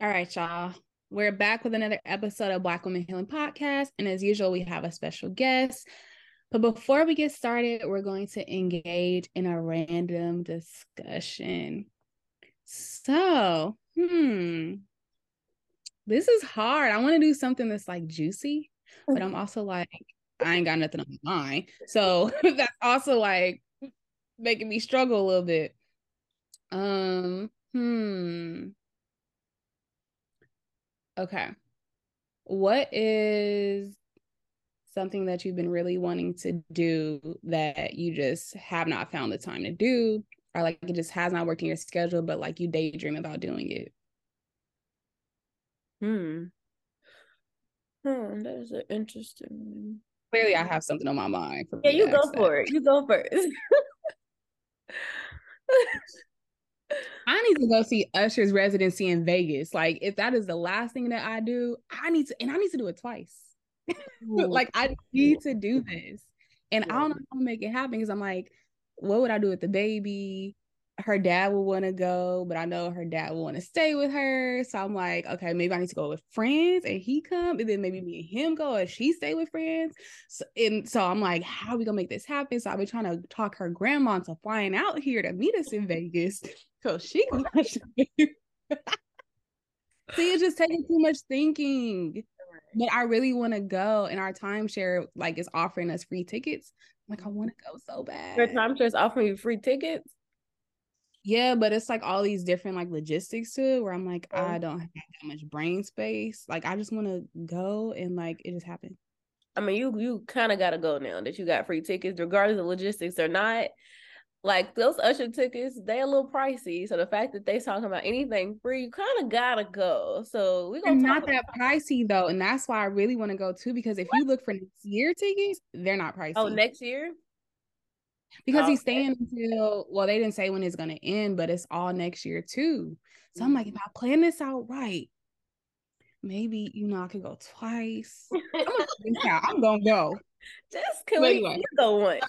All right, y'all. We're back with another episode of Black Women Healing Podcast. And as usual, we have a special guest. But before we get started, we're going to engage in a random discussion. So, hmm, this is hard. I want to do something that's like juicy, but I'm also like, I ain't got nothing on my mind. So that's also like making me struggle a little bit. Um, hmm. Okay. What is something that you've been really wanting to do that you just have not found the time to do or like it just has not worked in your schedule but like you daydream about doing it? Hmm. Hmm, that is an interesting Clearly I have something on my mind. Yeah, you go for it. You go first. I need to go see Usher's residency in Vegas. Like, if that is the last thing that I do, I need to, and I need to do it twice. like, I need to do this. And I don't know how to make it happen because I'm like, what would I do with the baby? Her dad will want to go, but I know her dad will want to stay with her. So I'm like, okay, maybe I need to go with friends and he come, and then maybe me and him go and she stay with friends. So and so I'm like, how are we gonna make this happen? So I've been trying to talk her grandma into flying out here to meet us in Vegas so she See, it's just taking too much thinking. But I really want to go, and our timeshare like is offering us free tickets. I'm like, I want to go so bad. Your timeshare is offering you free tickets. Yeah, but it's like all these different like logistics to it where I'm like, oh. I don't have that much brain space. Like I just want to go and like it just happened. I mean, you you kind of gotta go now that you got free tickets, regardless of logistics or not like those usher tickets they a little pricey so the fact that they talking about anything free you kind of gotta go. So we gonna not that pricey though and that's why i really want to go too because if what? you look for next year tickets they're not pricey. oh next year? Because oh, he's staying until well they didn't say when it's gonna end but it's all next year too. So mm-hmm. i'm like if i plan this out right maybe you know i could go twice. I'm gonna, I'm gonna go. Just can we anyway. go once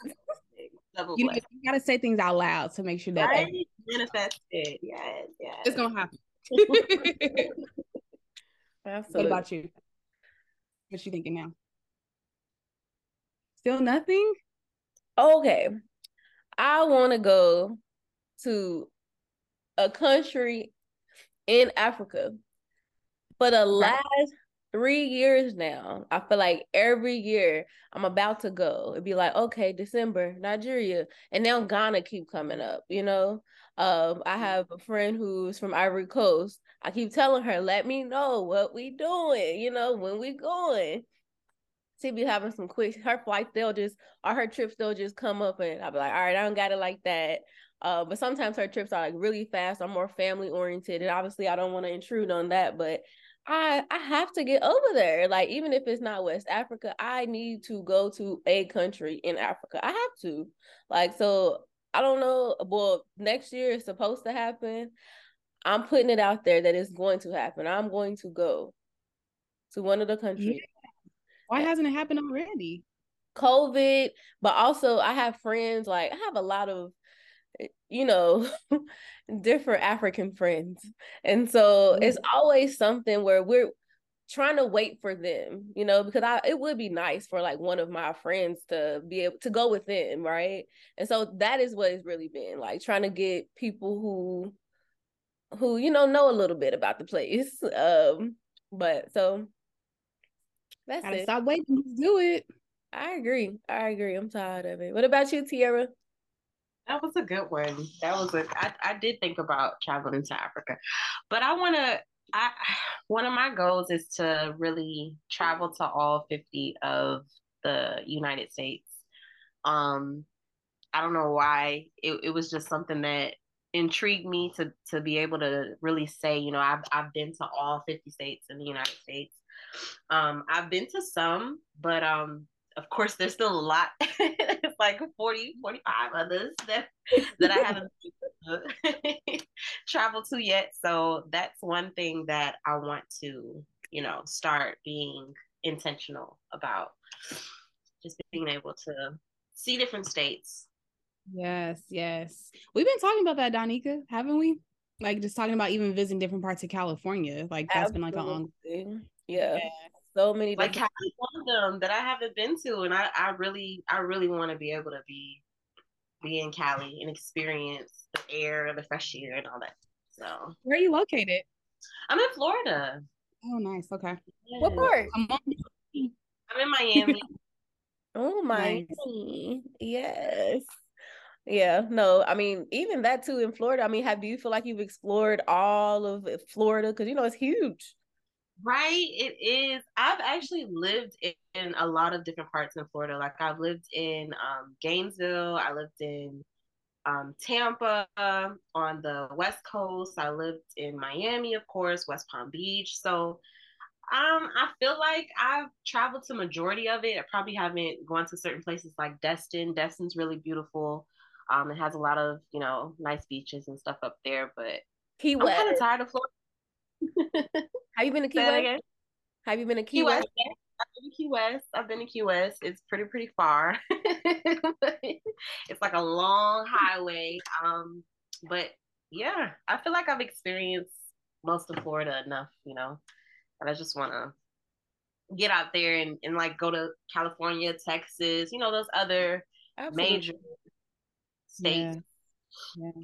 Double you, know, you gotta say things out loud to make sure that right? manifested. Yes, yes. It's gonna happen. Absolutely. What about you? What you thinking now? Still nothing? Okay. I wanna go to a country in Africa. For the last three years now. I feel like every year I'm about to go. It'd be like, okay, December, Nigeria. And now Ghana keep coming up, you know? Um, I have a friend who's from Ivory Coast. I keep telling her, let me know what we doing, you know, when we going. She be having some quick her flights, they'll just or her trips, they'll just come up and I'll be like, all right, I don't got it like that. Uh, but sometimes her trips are like really fast I'm more family oriented. And obviously I don't want to intrude on that, but I I have to get over there. Like even if it's not West Africa, I need to go to a country in Africa. I have to. Like so I don't know. Well, next year is supposed to happen. I'm putting it out there that it's going to happen. I'm going to go to one of the countries. Yeah. Why hasn't it happened already? COVID, but also I have friends like I have a lot of you know, different African friends. And so mm-hmm. it's always something where we're trying to wait for them, you know, because I it would be nice for like one of my friends to be able to go with them, right? And so that is what it's really been like trying to get people who who you know know a little bit about the place. Um but so that's Gotta it. Stop waiting, Let's do it. I agree. I agree. I'm tired of it. What about you, Tierra? That was a good one. That was a. I, I did think about traveling to Africa, but I want to. I one of my goals is to really travel to all 50 of the United States. Um, I don't know why. It, it was just something that intrigued me to to be able to really say, you know, I've I've been to all 50 states in the United States. Um, I've been to some, but um, of course, there's still a lot. it's like 40, 45 others that that I haven't traveled to yet. So that's one thing that I want to, you know, start being intentional about. Just being able to see different states. Yes, yes. We've been talking about that, Donika, haven't we? Like just talking about even visiting different parts of California. Like that's Absolutely. been like a long yeah. yeah so many like Cali one of them that I haven't been to, and I I really I really want to be able to be be in Cali and experience the air, the fresh air, and all that. So where are you located? I'm in Florida. Oh, nice. Okay. Yes. What part? I'm, I'm in Miami. oh, Miami. Nice. Yes. Yeah, no, I mean, even that too in Florida. I mean, have do you feel like you've explored all of Florida? Because you know it's huge. Right, it is. I've actually lived in, a lot of different parts in Florida. Like I've lived in um, Gainesville. I lived in um, Tampa on the West Coast. I lived in Miami, of course, West Palm Beach. So um, I feel like I've traveled to majority of it. I probably haven't gone to certain places like Destin. Destin's really beautiful. Um, it has a lot of you know nice beaches and stuff up there. But he was. I'm kind of tired of Florida. Have you been to Key West? Have you been to Key, Key West? West? I've been to Key West. I've been to Key West. It's pretty pretty far. it's like a long highway. Um, but yeah, I feel like I've experienced most of Florida enough, you know. And I just want to get out there and, and like go to California, Texas, you know, those other Absolutely. major states. Yeah. yeah.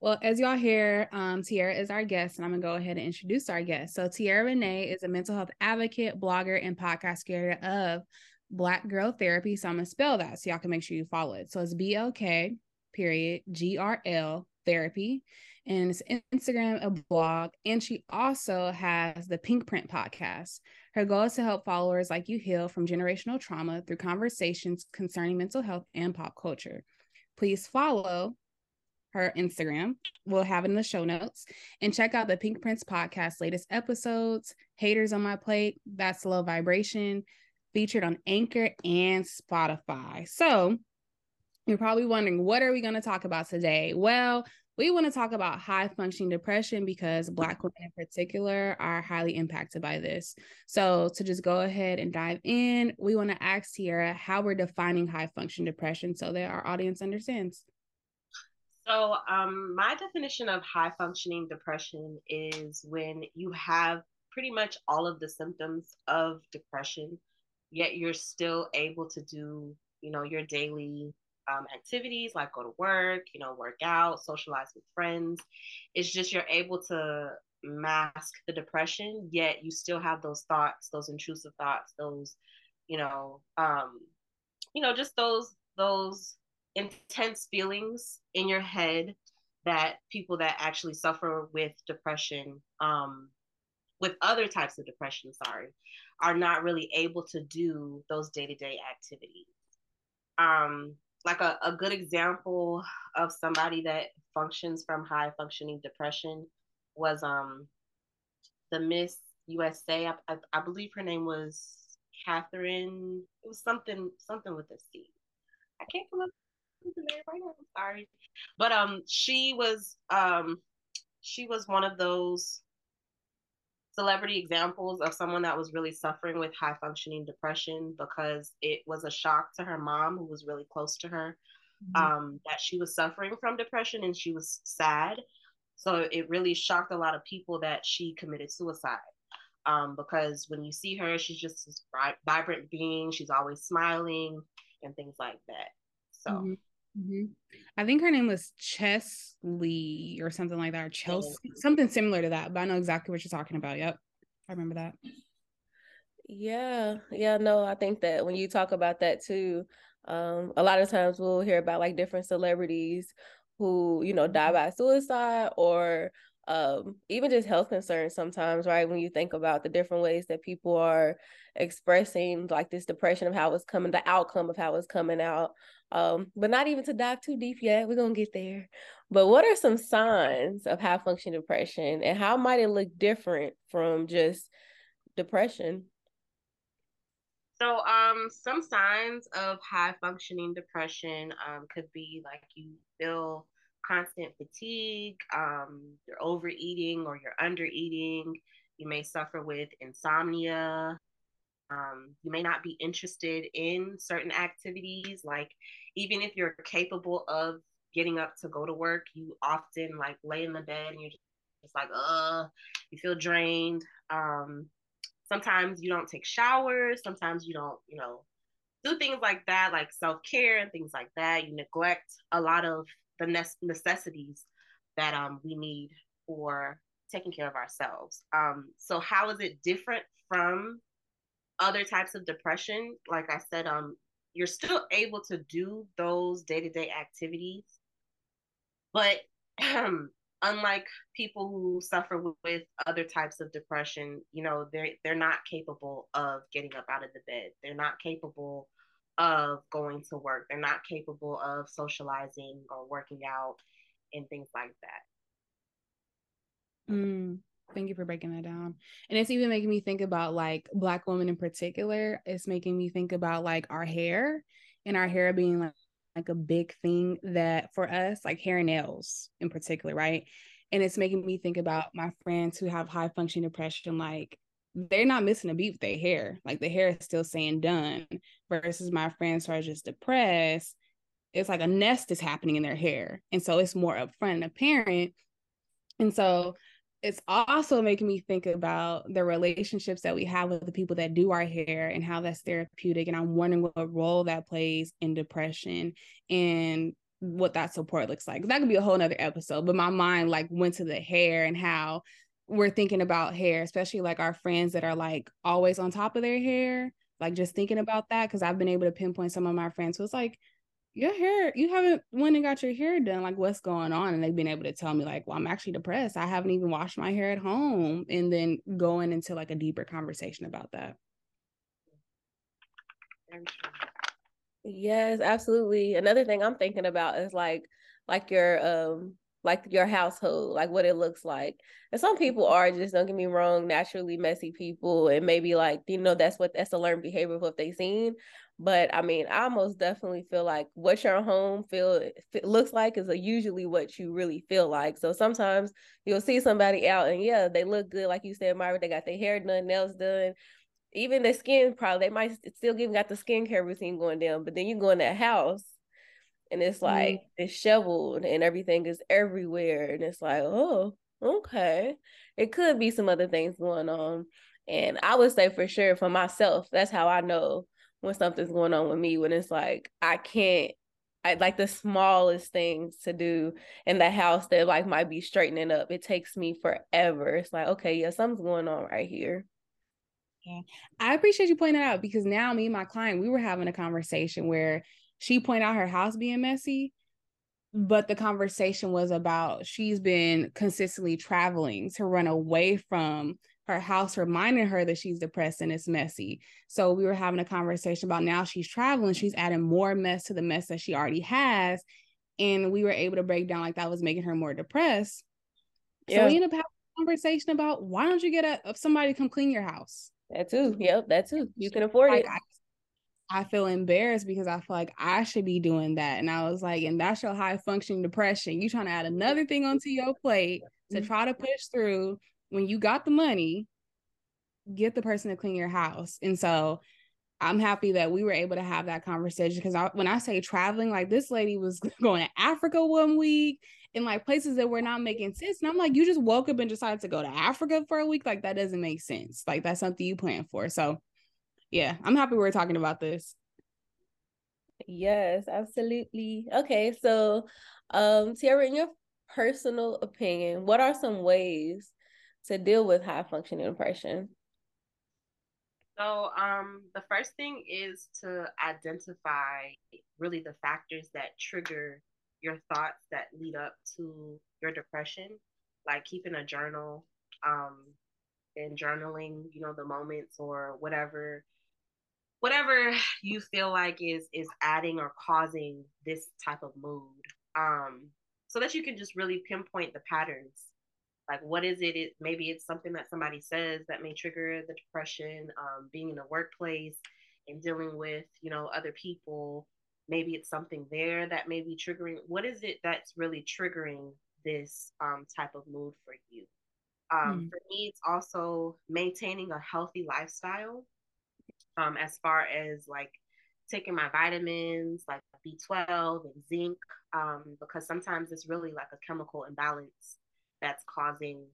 Well, as y'all hear, um, Tierra is our guest, and I'm gonna go ahead and introduce our guest. So, Tierra Renee is a mental health advocate, blogger, and podcast creator of Black Girl Therapy. So, I'm gonna spell that so y'all can make sure you follow it. So, it's B L K period G R L therapy, and it's Instagram, a blog, and she also has the Pinkprint podcast. Her goal is to help followers like you heal from generational trauma through conversations concerning mental health and pop culture. Please follow her Instagram. We'll have it in the show notes. And check out the Pinkprint podcast latest episodes, Haters on My Plate, That's Low Vibration, featured on Anchor and Spotify. So you're probably wondering, what are we going to talk about today? Well, we want to talk about high functioning depression because Black women in particular are highly impacted by this. So, to just go ahead and dive in, we want to ask Tierra how we're defining high function depression so that our audience understands. So, um, my definition of high functioning depression is when you have pretty much all of the symptoms of depression, yet you're still able to do, you know, your daily um, activities like go to work, you know, work out, socialize with friends. It's just you're able to mask the depression, yet you still have those thoughts, those intrusive thoughts, those, you know, um, you know, just those those intense feelings in your head that people that actually suffer with depression um with other types of depression sorry are not really able to do those day-to-day activities. Um like a, a good example of somebody that functions from high functioning depression was um the miss usa i, I, I believe her name was catherine it was something something with a c. I can't come up right now. I'm sorry, but um, she was um, she was one of those celebrity examples of someone that was really suffering with high functioning depression because it was a shock to her mom who was really close to her mm-hmm. um, that she was suffering from depression and she was sad. So it really shocked a lot of people that she committed suicide. Um, because when you see her, she's just this vibrant being. She's always smiling and things like that. So. Mm-hmm. Mm-hmm. I think her name was Cheslie or something like that, or Chelsea, something similar to that. But I know exactly what you're talking about. Yep, I remember that. Yeah, yeah, no, I think that when you talk about that too, um, a lot of times we'll hear about like different celebrities who, you know, die mm-hmm. by suicide or um, even just health concerns sometimes, right? When you think about the different ways that people are expressing like this depression of how it's coming, the outcome of how it's coming out. Um, but not even to dive too deep yet. We're gonna get there. But what are some signs of high function depression and how might it look different from just depression? So, um, some signs of high functioning depression um, could be like you feel constant fatigue, um, you're overeating or you're undereating. You may suffer with insomnia. Um, you may not be interested in certain activities. Like, even if you're capable of getting up to go to work, you often like lay in the bed and you're just like, uh, you feel drained. Um, sometimes you don't take showers. Sometimes you don't you know do things like that like self-care and things like that. You neglect a lot of the necessities that um, we need for taking care of ourselves. Um, so how is it different from other types of depression? Like i said um, you're still able to do those day-to-day activities but um, unlike people who suffer with other types of depression, you know, they're they're not capable of getting up out of the bed. They're not capable of going to work. They're not capable of socializing or working out and things like that. Mm, thank you for breaking that down. And it's even making me think about like black women in particular. It's making me think about like our hair and our hair being like like a big thing that for us, like hair and nails in particular, right? And it's making me think about my friends who have high functioning depression, like they're not missing a beat with their hair. Like the hair is still saying done versus my friends who are just depressed. It's like a nest is happening in their hair. And so it's more upfront and apparent. And so it's also making me think about the relationships that we have with the people that do our hair and how that's therapeutic. And I'm wondering what role that plays in depression and what that support looks like. That could be a whole nother episode, but my mind like went to the hair and how we're thinking about hair, especially like our friends that are like always on top of their hair, like just thinking about that. Cause I've been able to pinpoint some of my friends who's like, your hair, you haven't went and got your hair done. Like, what's going on? And they've been able to tell me, like, well, I'm actually depressed. I haven't even washed my hair at home. And then going into like a deeper conversation about that. Yes, absolutely. Another thing I'm thinking about is like, like your um like your household, like what it looks like. And some people are just don't get me wrong, naturally messy people, and maybe like you know that's what that's a learned behavior of what they've seen. But I mean, I most definitely feel like what your home feel looks like is usually what you really feel like. So sometimes you'll see somebody out and yeah, they look good, like you said, Myra. They got their hair done, nails done, even the skin. Probably they might still even got the skincare routine going down. But then you go in that house and it's like mm. disheveled and everything is everywhere, and it's like, oh, okay, it could be some other things going on. And I would say for sure for myself, that's how I know when something's going on with me when it's like I can't I like the smallest things to do in the house that like might be straightening up. It takes me forever. It's like, okay, yeah, something's going on right here. Yeah. I appreciate you pointing that out because now me and my client, we were having a conversation where she pointed out her house being messy, but the conversation was about she's been consistently traveling to run away from her house reminding her that she's depressed and it's messy. So we were having a conversation about now she's traveling, she's adding more mess to the mess that she already has. And we were able to break down like that was making her more depressed. Yeah. So we ended up having a conversation about why don't you get a somebody to come clean your house? That too. Yep, that too. You can afford like, it. I, I feel embarrassed because I feel like I should be doing that. And I was like, and that's your high functioning depression. You trying to add another thing onto your plate to mm-hmm. try to push through when you got the money, get the person to clean your house. And so I'm happy that we were able to have that conversation because when I say traveling, like this lady was going to Africa one week in like places that were not making sense. And I'm like, you just woke up and decided to go to Africa for a week. Like that doesn't make sense. Like that's something you plan for. So yeah, I'm happy we're talking about this. Yes, absolutely. Okay, so um Tierra, in your personal opinion, what are some ways to deal with high functioning depression? So, um, the first thing is to identify really the factors that trigger your thoughts that lead up to your depression, like keeping a journal, um, and journaling, you know, the moments or whatever, whatever you feel like is is adding or causing this type of mood, um, so that you can just really pinpoint the patterns like what is it, it maybe it's something that somebody says that may trigger the depression um, being in a workplace and dealing with you know other people. Maybe it's something there that may be triggering. What is it that's really triggering this um, type of mood for you? Um, mm. for me it's also maintaining a healthy lifestyle um, as far as like taking my vitamins like b12 and zinc um, because sometimes it's really like a chemical imbalance that's causing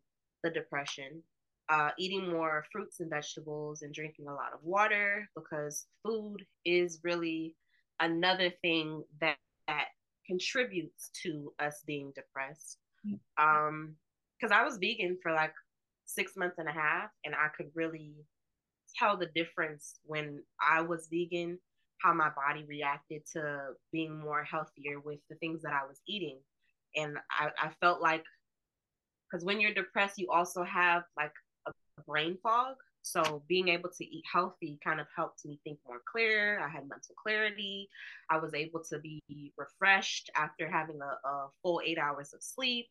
the depression. Uh, eating more fruits and vegetables and drinking a lot of water because food is really another thing that, that contributes to us being depressed. Mm-hmm. Um, because I was vegan for like six months and a half, and I could really tell the difference when I was vegan, how my body reacted to being more healthier with the things that I was eating. And I, I felt like because when you're depressed, you also have like a, brain fog. So being able to eat healthy kind of helped me think more clear. I had mental clarity. I was able to be refreshed after having a, a full eight hours of sleep.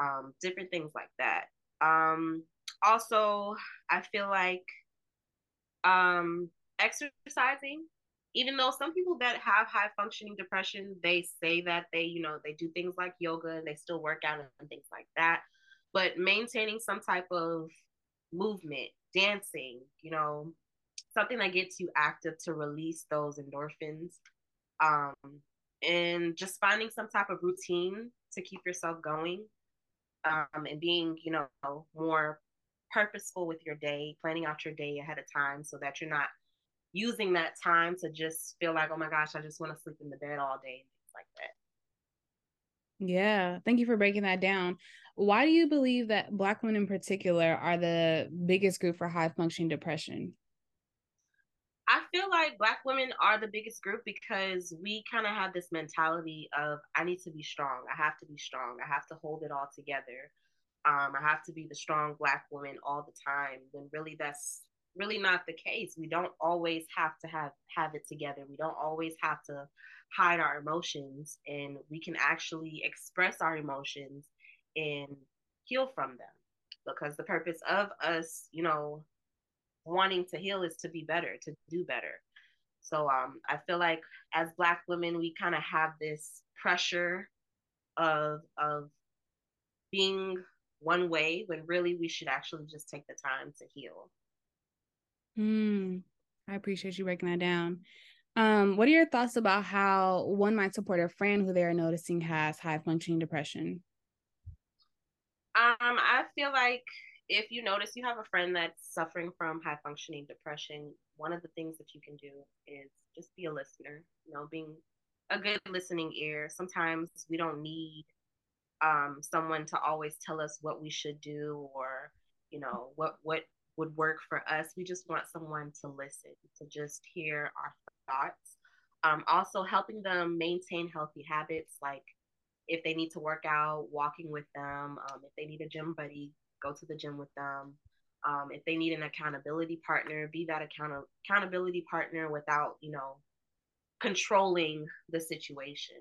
Um, different things like that. Um, also, I feel like um, exercising even though some people that have high functioning depression they say that they you know they do things like yoga and they still work out and things like that but maintaining some type of movement, dancing, you know, something that gets you active to release those endorphins. Um, and just finding some type of routine to keep yourself going um, and being, you know, more purposeful with your day, planning out your day ahead of time so that you're not using that time to just feel like, oh my gosh, I just want to sleep in the bed all day like that. Yeah, thank you for breaking that down. Why do you believe that Black women in particular are the biggest group for high functioning depression? I feel like Black women are the biggest group because we kind of have this mentality of I need to be strong. I have to be strong. I have to hold it all together. Um, I have to be the strong Black woman all the time. When really that's really not the case. We don't always have to have have it together. We don't always have to hide our emotions, and we can actually express our emotions and heal from them because the purpose of us you know wanting to heal is to be better to do better so um, i feel like as black women we kind of have this pressure of of being one way when really we should actually just take the time to heal mm, i appreciate you breaking that down um, what are your thoughts about how one might support a friend who they are noticing has high functioning depression um, I feel like if you notice you have a friend that's suffering from high functioning depression, one of the things that you can do is just be a listener, you know, being a good listening ear. Sometimes we don't need um, someone to always tell us what we should do or, you know, what, what would work for us. We just want someone to listen, to just hear our thoughts. Um, also helping them maintain healthy habits like if they need to work out, walking with them. Um, if they need a gym buddy, go to the gym with them. Um, if they need an accountability partner, be that account- accountability partner without, you know, controlling the situation.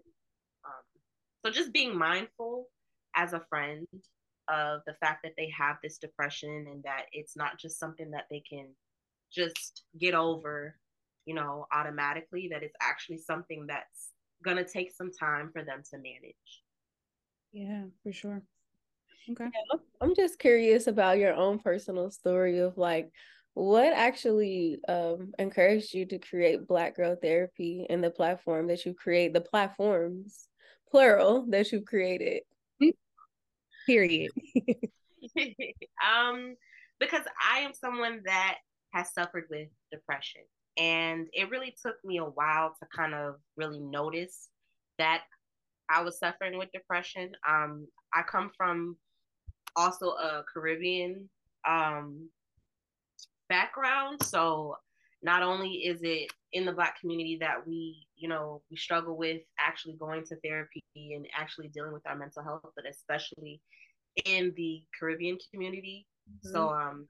Um, so just being mindful as a friend of the fact that they have this depression and that it's not just something that they can just get over, you know, automatically, that it's actually something that's going to take some time for them to manage. Yeah, for sure. Okay. Yeah, I'm just curious about your own personal story of like what actually um, encouraged you to create Black Girl Therapy and the platform that you create, the platforms, plural, that you've created? Period. um, because I am someone that has suffered with depression. And it really took me a while to kind of really notice that I was suffering with depression. Um, I come from also a Caribbean um, background. So not only is it in the black community that we, you know, we struggle with actually going to therapy and actually dealing with our mental health, but especially in the Caribbean community. Mm-hmm. So um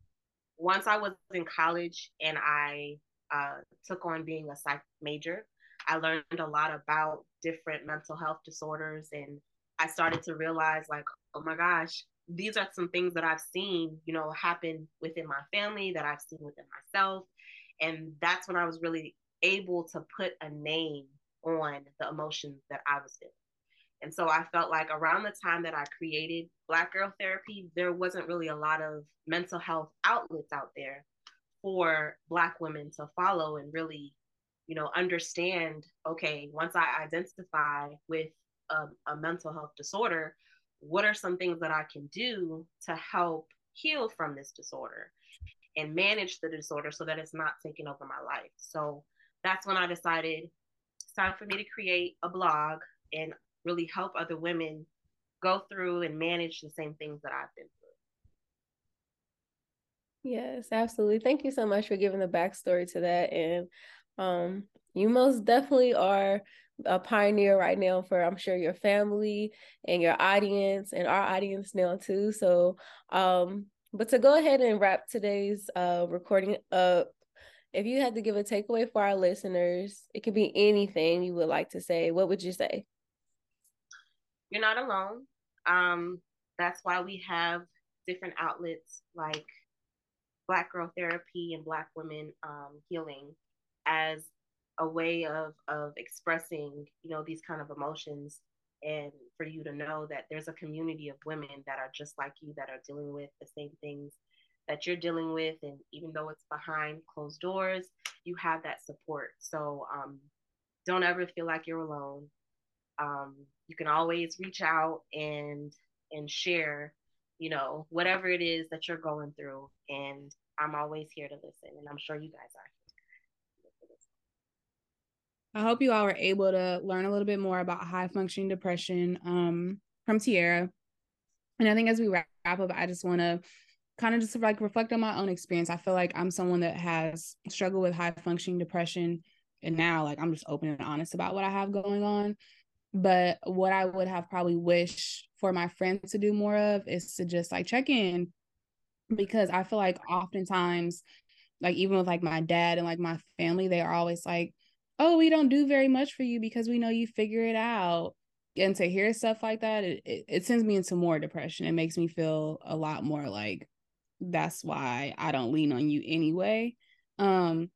once I was in college and I uh, took on being a psych major, I learned a lot about different mental health disorders and I started to realize like, oh my gosh, these are some things that I've seen, you know, happen within my family, that I've seen within myself. And that's when I was really able to put a name on the emotions that I was feeling. And so I felt like around the time that I created Black Girl Therapy, there wasn't really a lot of mental health outlets out there for Black women to follow and really, you know, understand okay, once I identify with a, a mental health disorder, what are some things that I can do to help heal from this disorder and manage the disorder so that it's not taking over my life. So that's when I decided it's time for me to create a blog and really help other women go through and manage the same things that I've been through. Yes, absolutely. Thank you so much for giving the backstory to that. And um, you most definitely are a pioneer right now for I'm sure your family and your audience and our audience now too. So um but to go ahead and wrap today's uh recording up, if you had to give a takeaway for our listeners, it could be anything you would like to say. What would you say? You're not alone. Um that's why we have different outlets like Black Girl Therapy and Black Women um, Healing as a way of of expressing you know these kind of emotions and for you to know that there's a community of women that are just like you that are dealing with the same things that you're dealing with and even though it's behind closed doors you have that support. So um, don't ever feel like you're alone. Um, you can always reach out and and share you know whatever it is that you're going through and i'm always here to listen and i'm sure you guys are I hope you all were able to learn a little bit more about high functioning depression um, from Tierra. And I think as we wrap up, I just want to kind of just like reflect on my own experience. I feel like I'm someone that has struggled with high functioning depression. And now, like, I'm just open and honest about what I have going on. But what I would have probably wished for my friends to do more of is to just like check in because I feel like oftentimes, like, even with like my dad and like my family, they are always like, oh, we don't do very much for you because we know you figure it out. And to hear stuff like that, it, it, sends me into more depression. It makes me feel a lot more like that's why I don't lean on you anyway. Um,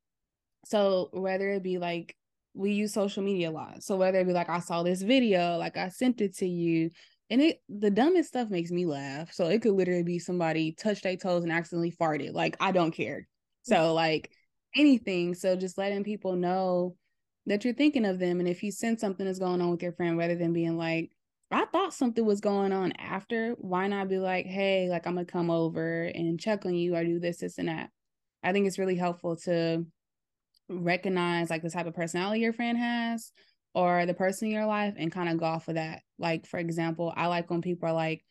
so whether it be like we use social media a lot. So whether it be like I saw this video, like I sent it to you, and it the dumbest stuff makes me laugh. So it could literally be somebody touched their toes and accidentally farted. Like I don't care. So like anything. So just letting people know that you're thinking of them. And if you sense something is going on with your friend, rather than being like, I thought something was going on after, why not be like, hey, like I'm gonna come over and check on you or do this, this, and that. I think it's really helpful to recognize like the type of personality your friend has or the person in your life and kind of go off of that. Like, for example, I like when people are like,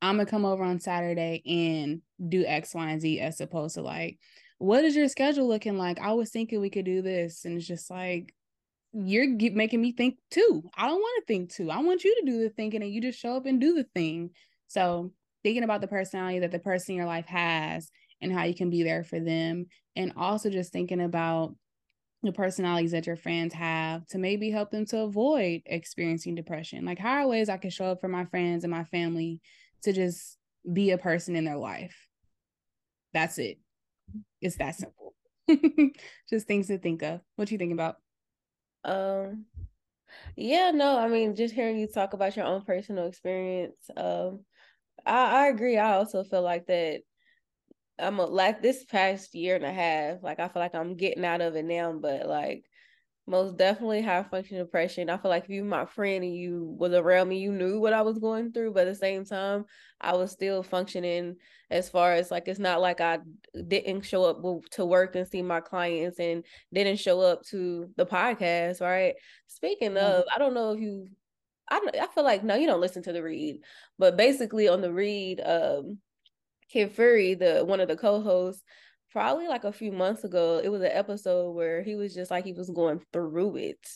I'm gonna come over on Saturday and do X, Y, and Z as opposed to like, what is your schedule looking like? I was thinking we could do this. And it's just like, you're making me think too. I don't want to think too. I want you to do the thinking and you just show up and do the thing. So thinking about the personality that the person in your life has and how you can be there for them. And also just thinking about the personalities that your friends have to maybe help them to avoid experiencing depression. Like how are ways I can show up for my friends and my family to just be a person in their life. That's it. It's that simple. just things to think of. What you think about? Um, yeah, no, I mean, just hearing you talk about your own personal experience, um, I, I agree. I also feel like that I'm a, like this past year and a half, like I feel like I'm getting out of it now, but like most definitely high functioning depression. I feel like if you my friend and you was around me, you knew what I was going through, but at the same time, I was still functioning as far as like it's not like I didn't show up to work and see my clients and didn't show up to the podcast, right? Speaking mm-hmm. of, I don't know if you I I feel like no, you don't listen to the read, but basically on the read, um, Kid Fury, the one of the co-hosts, probably like a few months ago, it was an episode where he was just like he was going through it,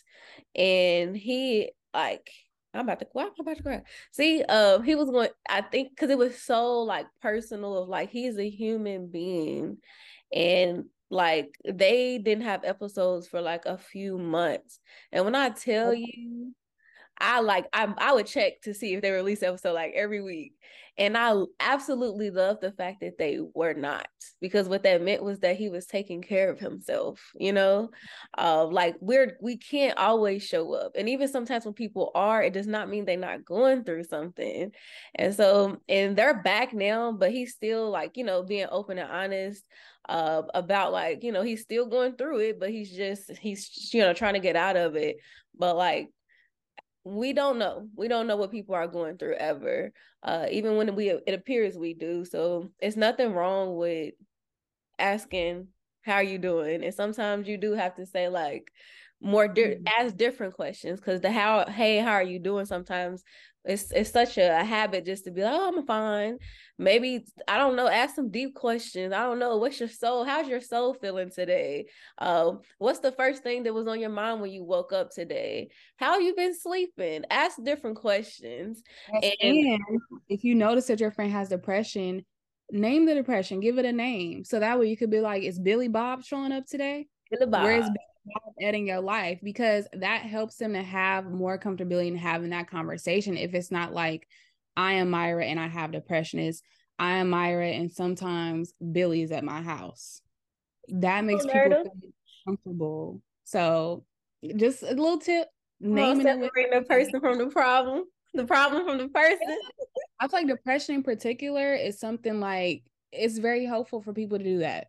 and he like I'm about to cry, I'm about to cry. See, um, he was going. I think because it was so like personal of like he's a human being, and like they didn't have episodes for like a few months, and when I tell you I like I I would check to see if they release episode like every week. And I absolutely love the fact that they were not because what that meant was that he was taking care of himself, you know? Uh like we're we can't always show up. And even sometimes when people are, it does not mean they're not going through something. And so and they're back now, but he's still like, you know, being open and honest uh about like, you know, he's still going through it, but he's just he's you know trying to get out of it. But like we don't know. We don't know what people are going through ever uh even when we it appears we do. So it's nothing wrong with asking how are you doing? And sometimes you do have to say like more di- mm-hmm. ask different questions because the how hey how are you doing? Sometimes it's it's such a, a, habit just to be like, oh, I'm fine. Maybe I don't know. Ask some deep questions. I don't know. What's your soul? How's your soul feeling today? Um, what's the first thing that was on your mind when you woke up today? How you been sleeping? Ask different questions. And, and if you notice that your friend has depression, name the depression. Give it a name. So that way you could be like, is Billy Bob showing up today? Billy Bob. Where's in your life because that helps them to have more comfortability in having that conversation. If it's not like I am Myra and I have depression, is I am Myra and sometimes Billy is at my house. That makes people feel comfortable. So just a little tip. Naming well, separating the person from the problem. The problem from the person. I feel like depression in particular is something like it's very helpful for people to do that.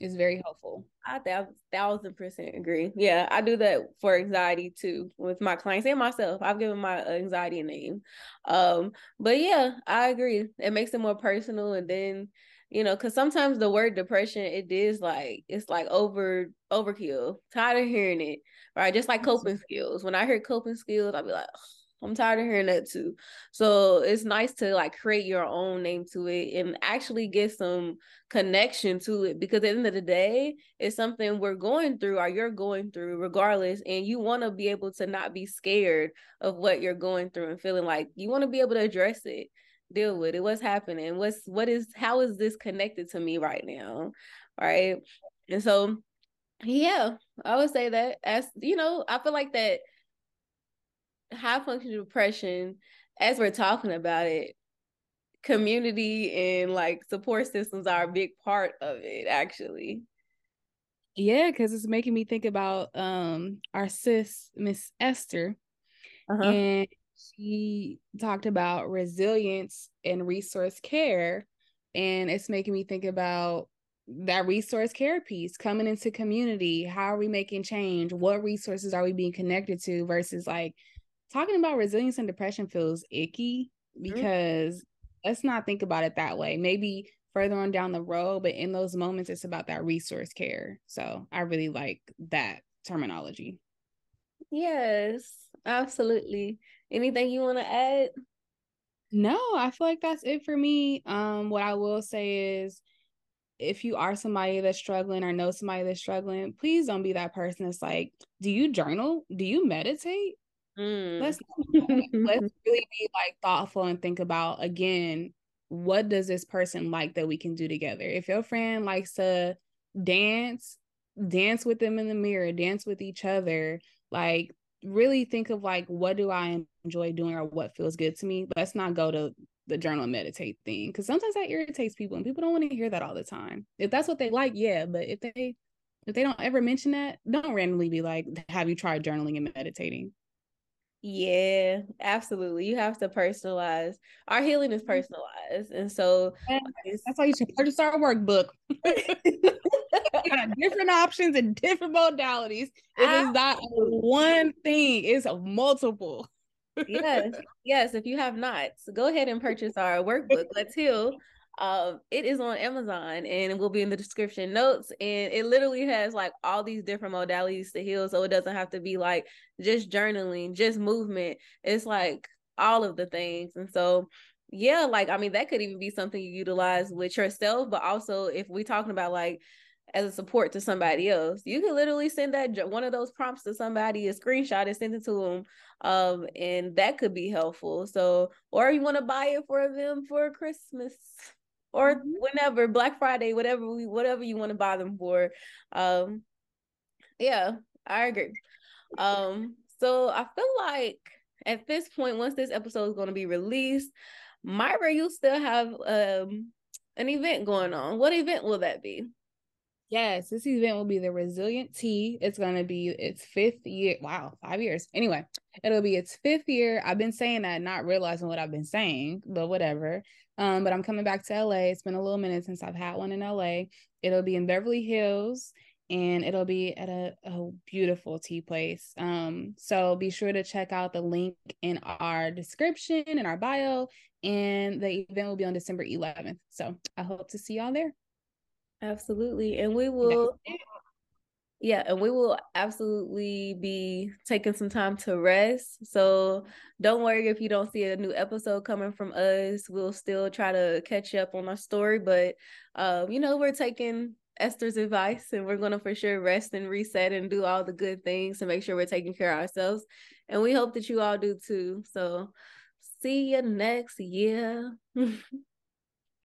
It's very helpful. I thousand, thousand percent agree. Yeah, I do that for anxiety too with my clients and myself. I've given my anxiety a name. Um, but yeah, I agree. It makes it more personal, and then you know, because sometimes the word depression it is like it's like over overkill. Tired of hearing it, right? Just like coping skills. When I hear coping skills, I'll be like. I'm tired of hearing that too. So it's nice to like create your own name to it and actually get some connection to it because at the end of the day, it's something we're going through or you're going through regardless. And you want to be able to not be scared of what you're going through and feeling like you want to be able to address it, deal with it. What's happening? What's what is how is this connected to me right now? Right. And so yeah, I would say that as you know, I feel like that high functioning depression, as we're talking about it, community and like support systems are a big part of it, actually. Yeah, because it's making me think about um our sis, Miss Esther. Uh-huh. And she talked about resilience and resource care. And it's making me think about that resource care piece coming into community. How are we making change? What resources are we being connected to versus like talking about resilience and depression feels icky mm-hmm. because mm-hmm. let's not think about it that way. Maybe further on down the road, but in those moments, it's about that resource care. So I really like that terminology. Yes, absolutely. Anything you want to add? No, I feel like that's it for me. Um, what I will say is if you are somebody that's struggling or know somebody that's struggling, please don't be that person that's like, do you journal? Do you meditate? Mm. Let's let's really be like thoughtful and think about again, what does this person like that we can do together? If your friend likes to dance, dance with them in the mirror, dance with each other, like really think of like what do I enjoy doing or what feels good to me. Let's not go to the journal and meditate thing because sometimes that irritates people and people don't want to hear that all the time. If that's what they like, yeah, but if they if they don't ever mention that, don't randomly be like, "Have you tried journaling and meditating?" Yeah, absolutely. You have to personalize. Our healing is mm-hmm. personalized. And so that's why you should purchase our workbook. different options and different modalities. It is not one thing, it's multiple. yes, yes. If you have not, so go ahead and purchase our workbook. Let's heal. Um, it is on Amazon and it will be in the description notes. And it literally has like all these different modalities to heal. So it doesn't have to be like just journaling, just movement. It's like all of the things. And so yeah, like I mean, that could even be something you utilize with yourself, but also if we're talking about like as a support to somebody else. You can literally send that one of those prompts to somebody, a screenshot, and send it to them, um, and that could be helpful. So, or you want to buy it for them for Christmas or mm-hmm. whenever Black Friday, whatever we, whatever you want to buy them for. Um, yeah, I agree. Um, so I feel like at this point, once this episode is going to be released, Myra, you still have um an event going on. What event will that be? Yes, this event will be the Resilient Tea. It's going to be its fifth year. Wow, five years. Anyway, it'll be its fifth year. I've been saying that, not realizing what I've been saying, but whatever. Um, but I'm coming back to LA. It's been a little minute since I've had one in LA. It'll be in Beverly Hills and it'll be at a, a beautiful tea place. Um, so be sure to check out the link in our description and our bio. And the event will be on December 11th. So I hope to see y'all there. Absolutely. And we will yeah, and we will absolutely be taking some time to rest. So don't worry if you don't see a new episode coming from us. We'll still try to catch up on our story, but um, you know, we're taking Esther's advice and we're gonna for sure rest and reset and do all the good things to make sure we're taking care of ourselves. And we hope that you all do too. So see you next year.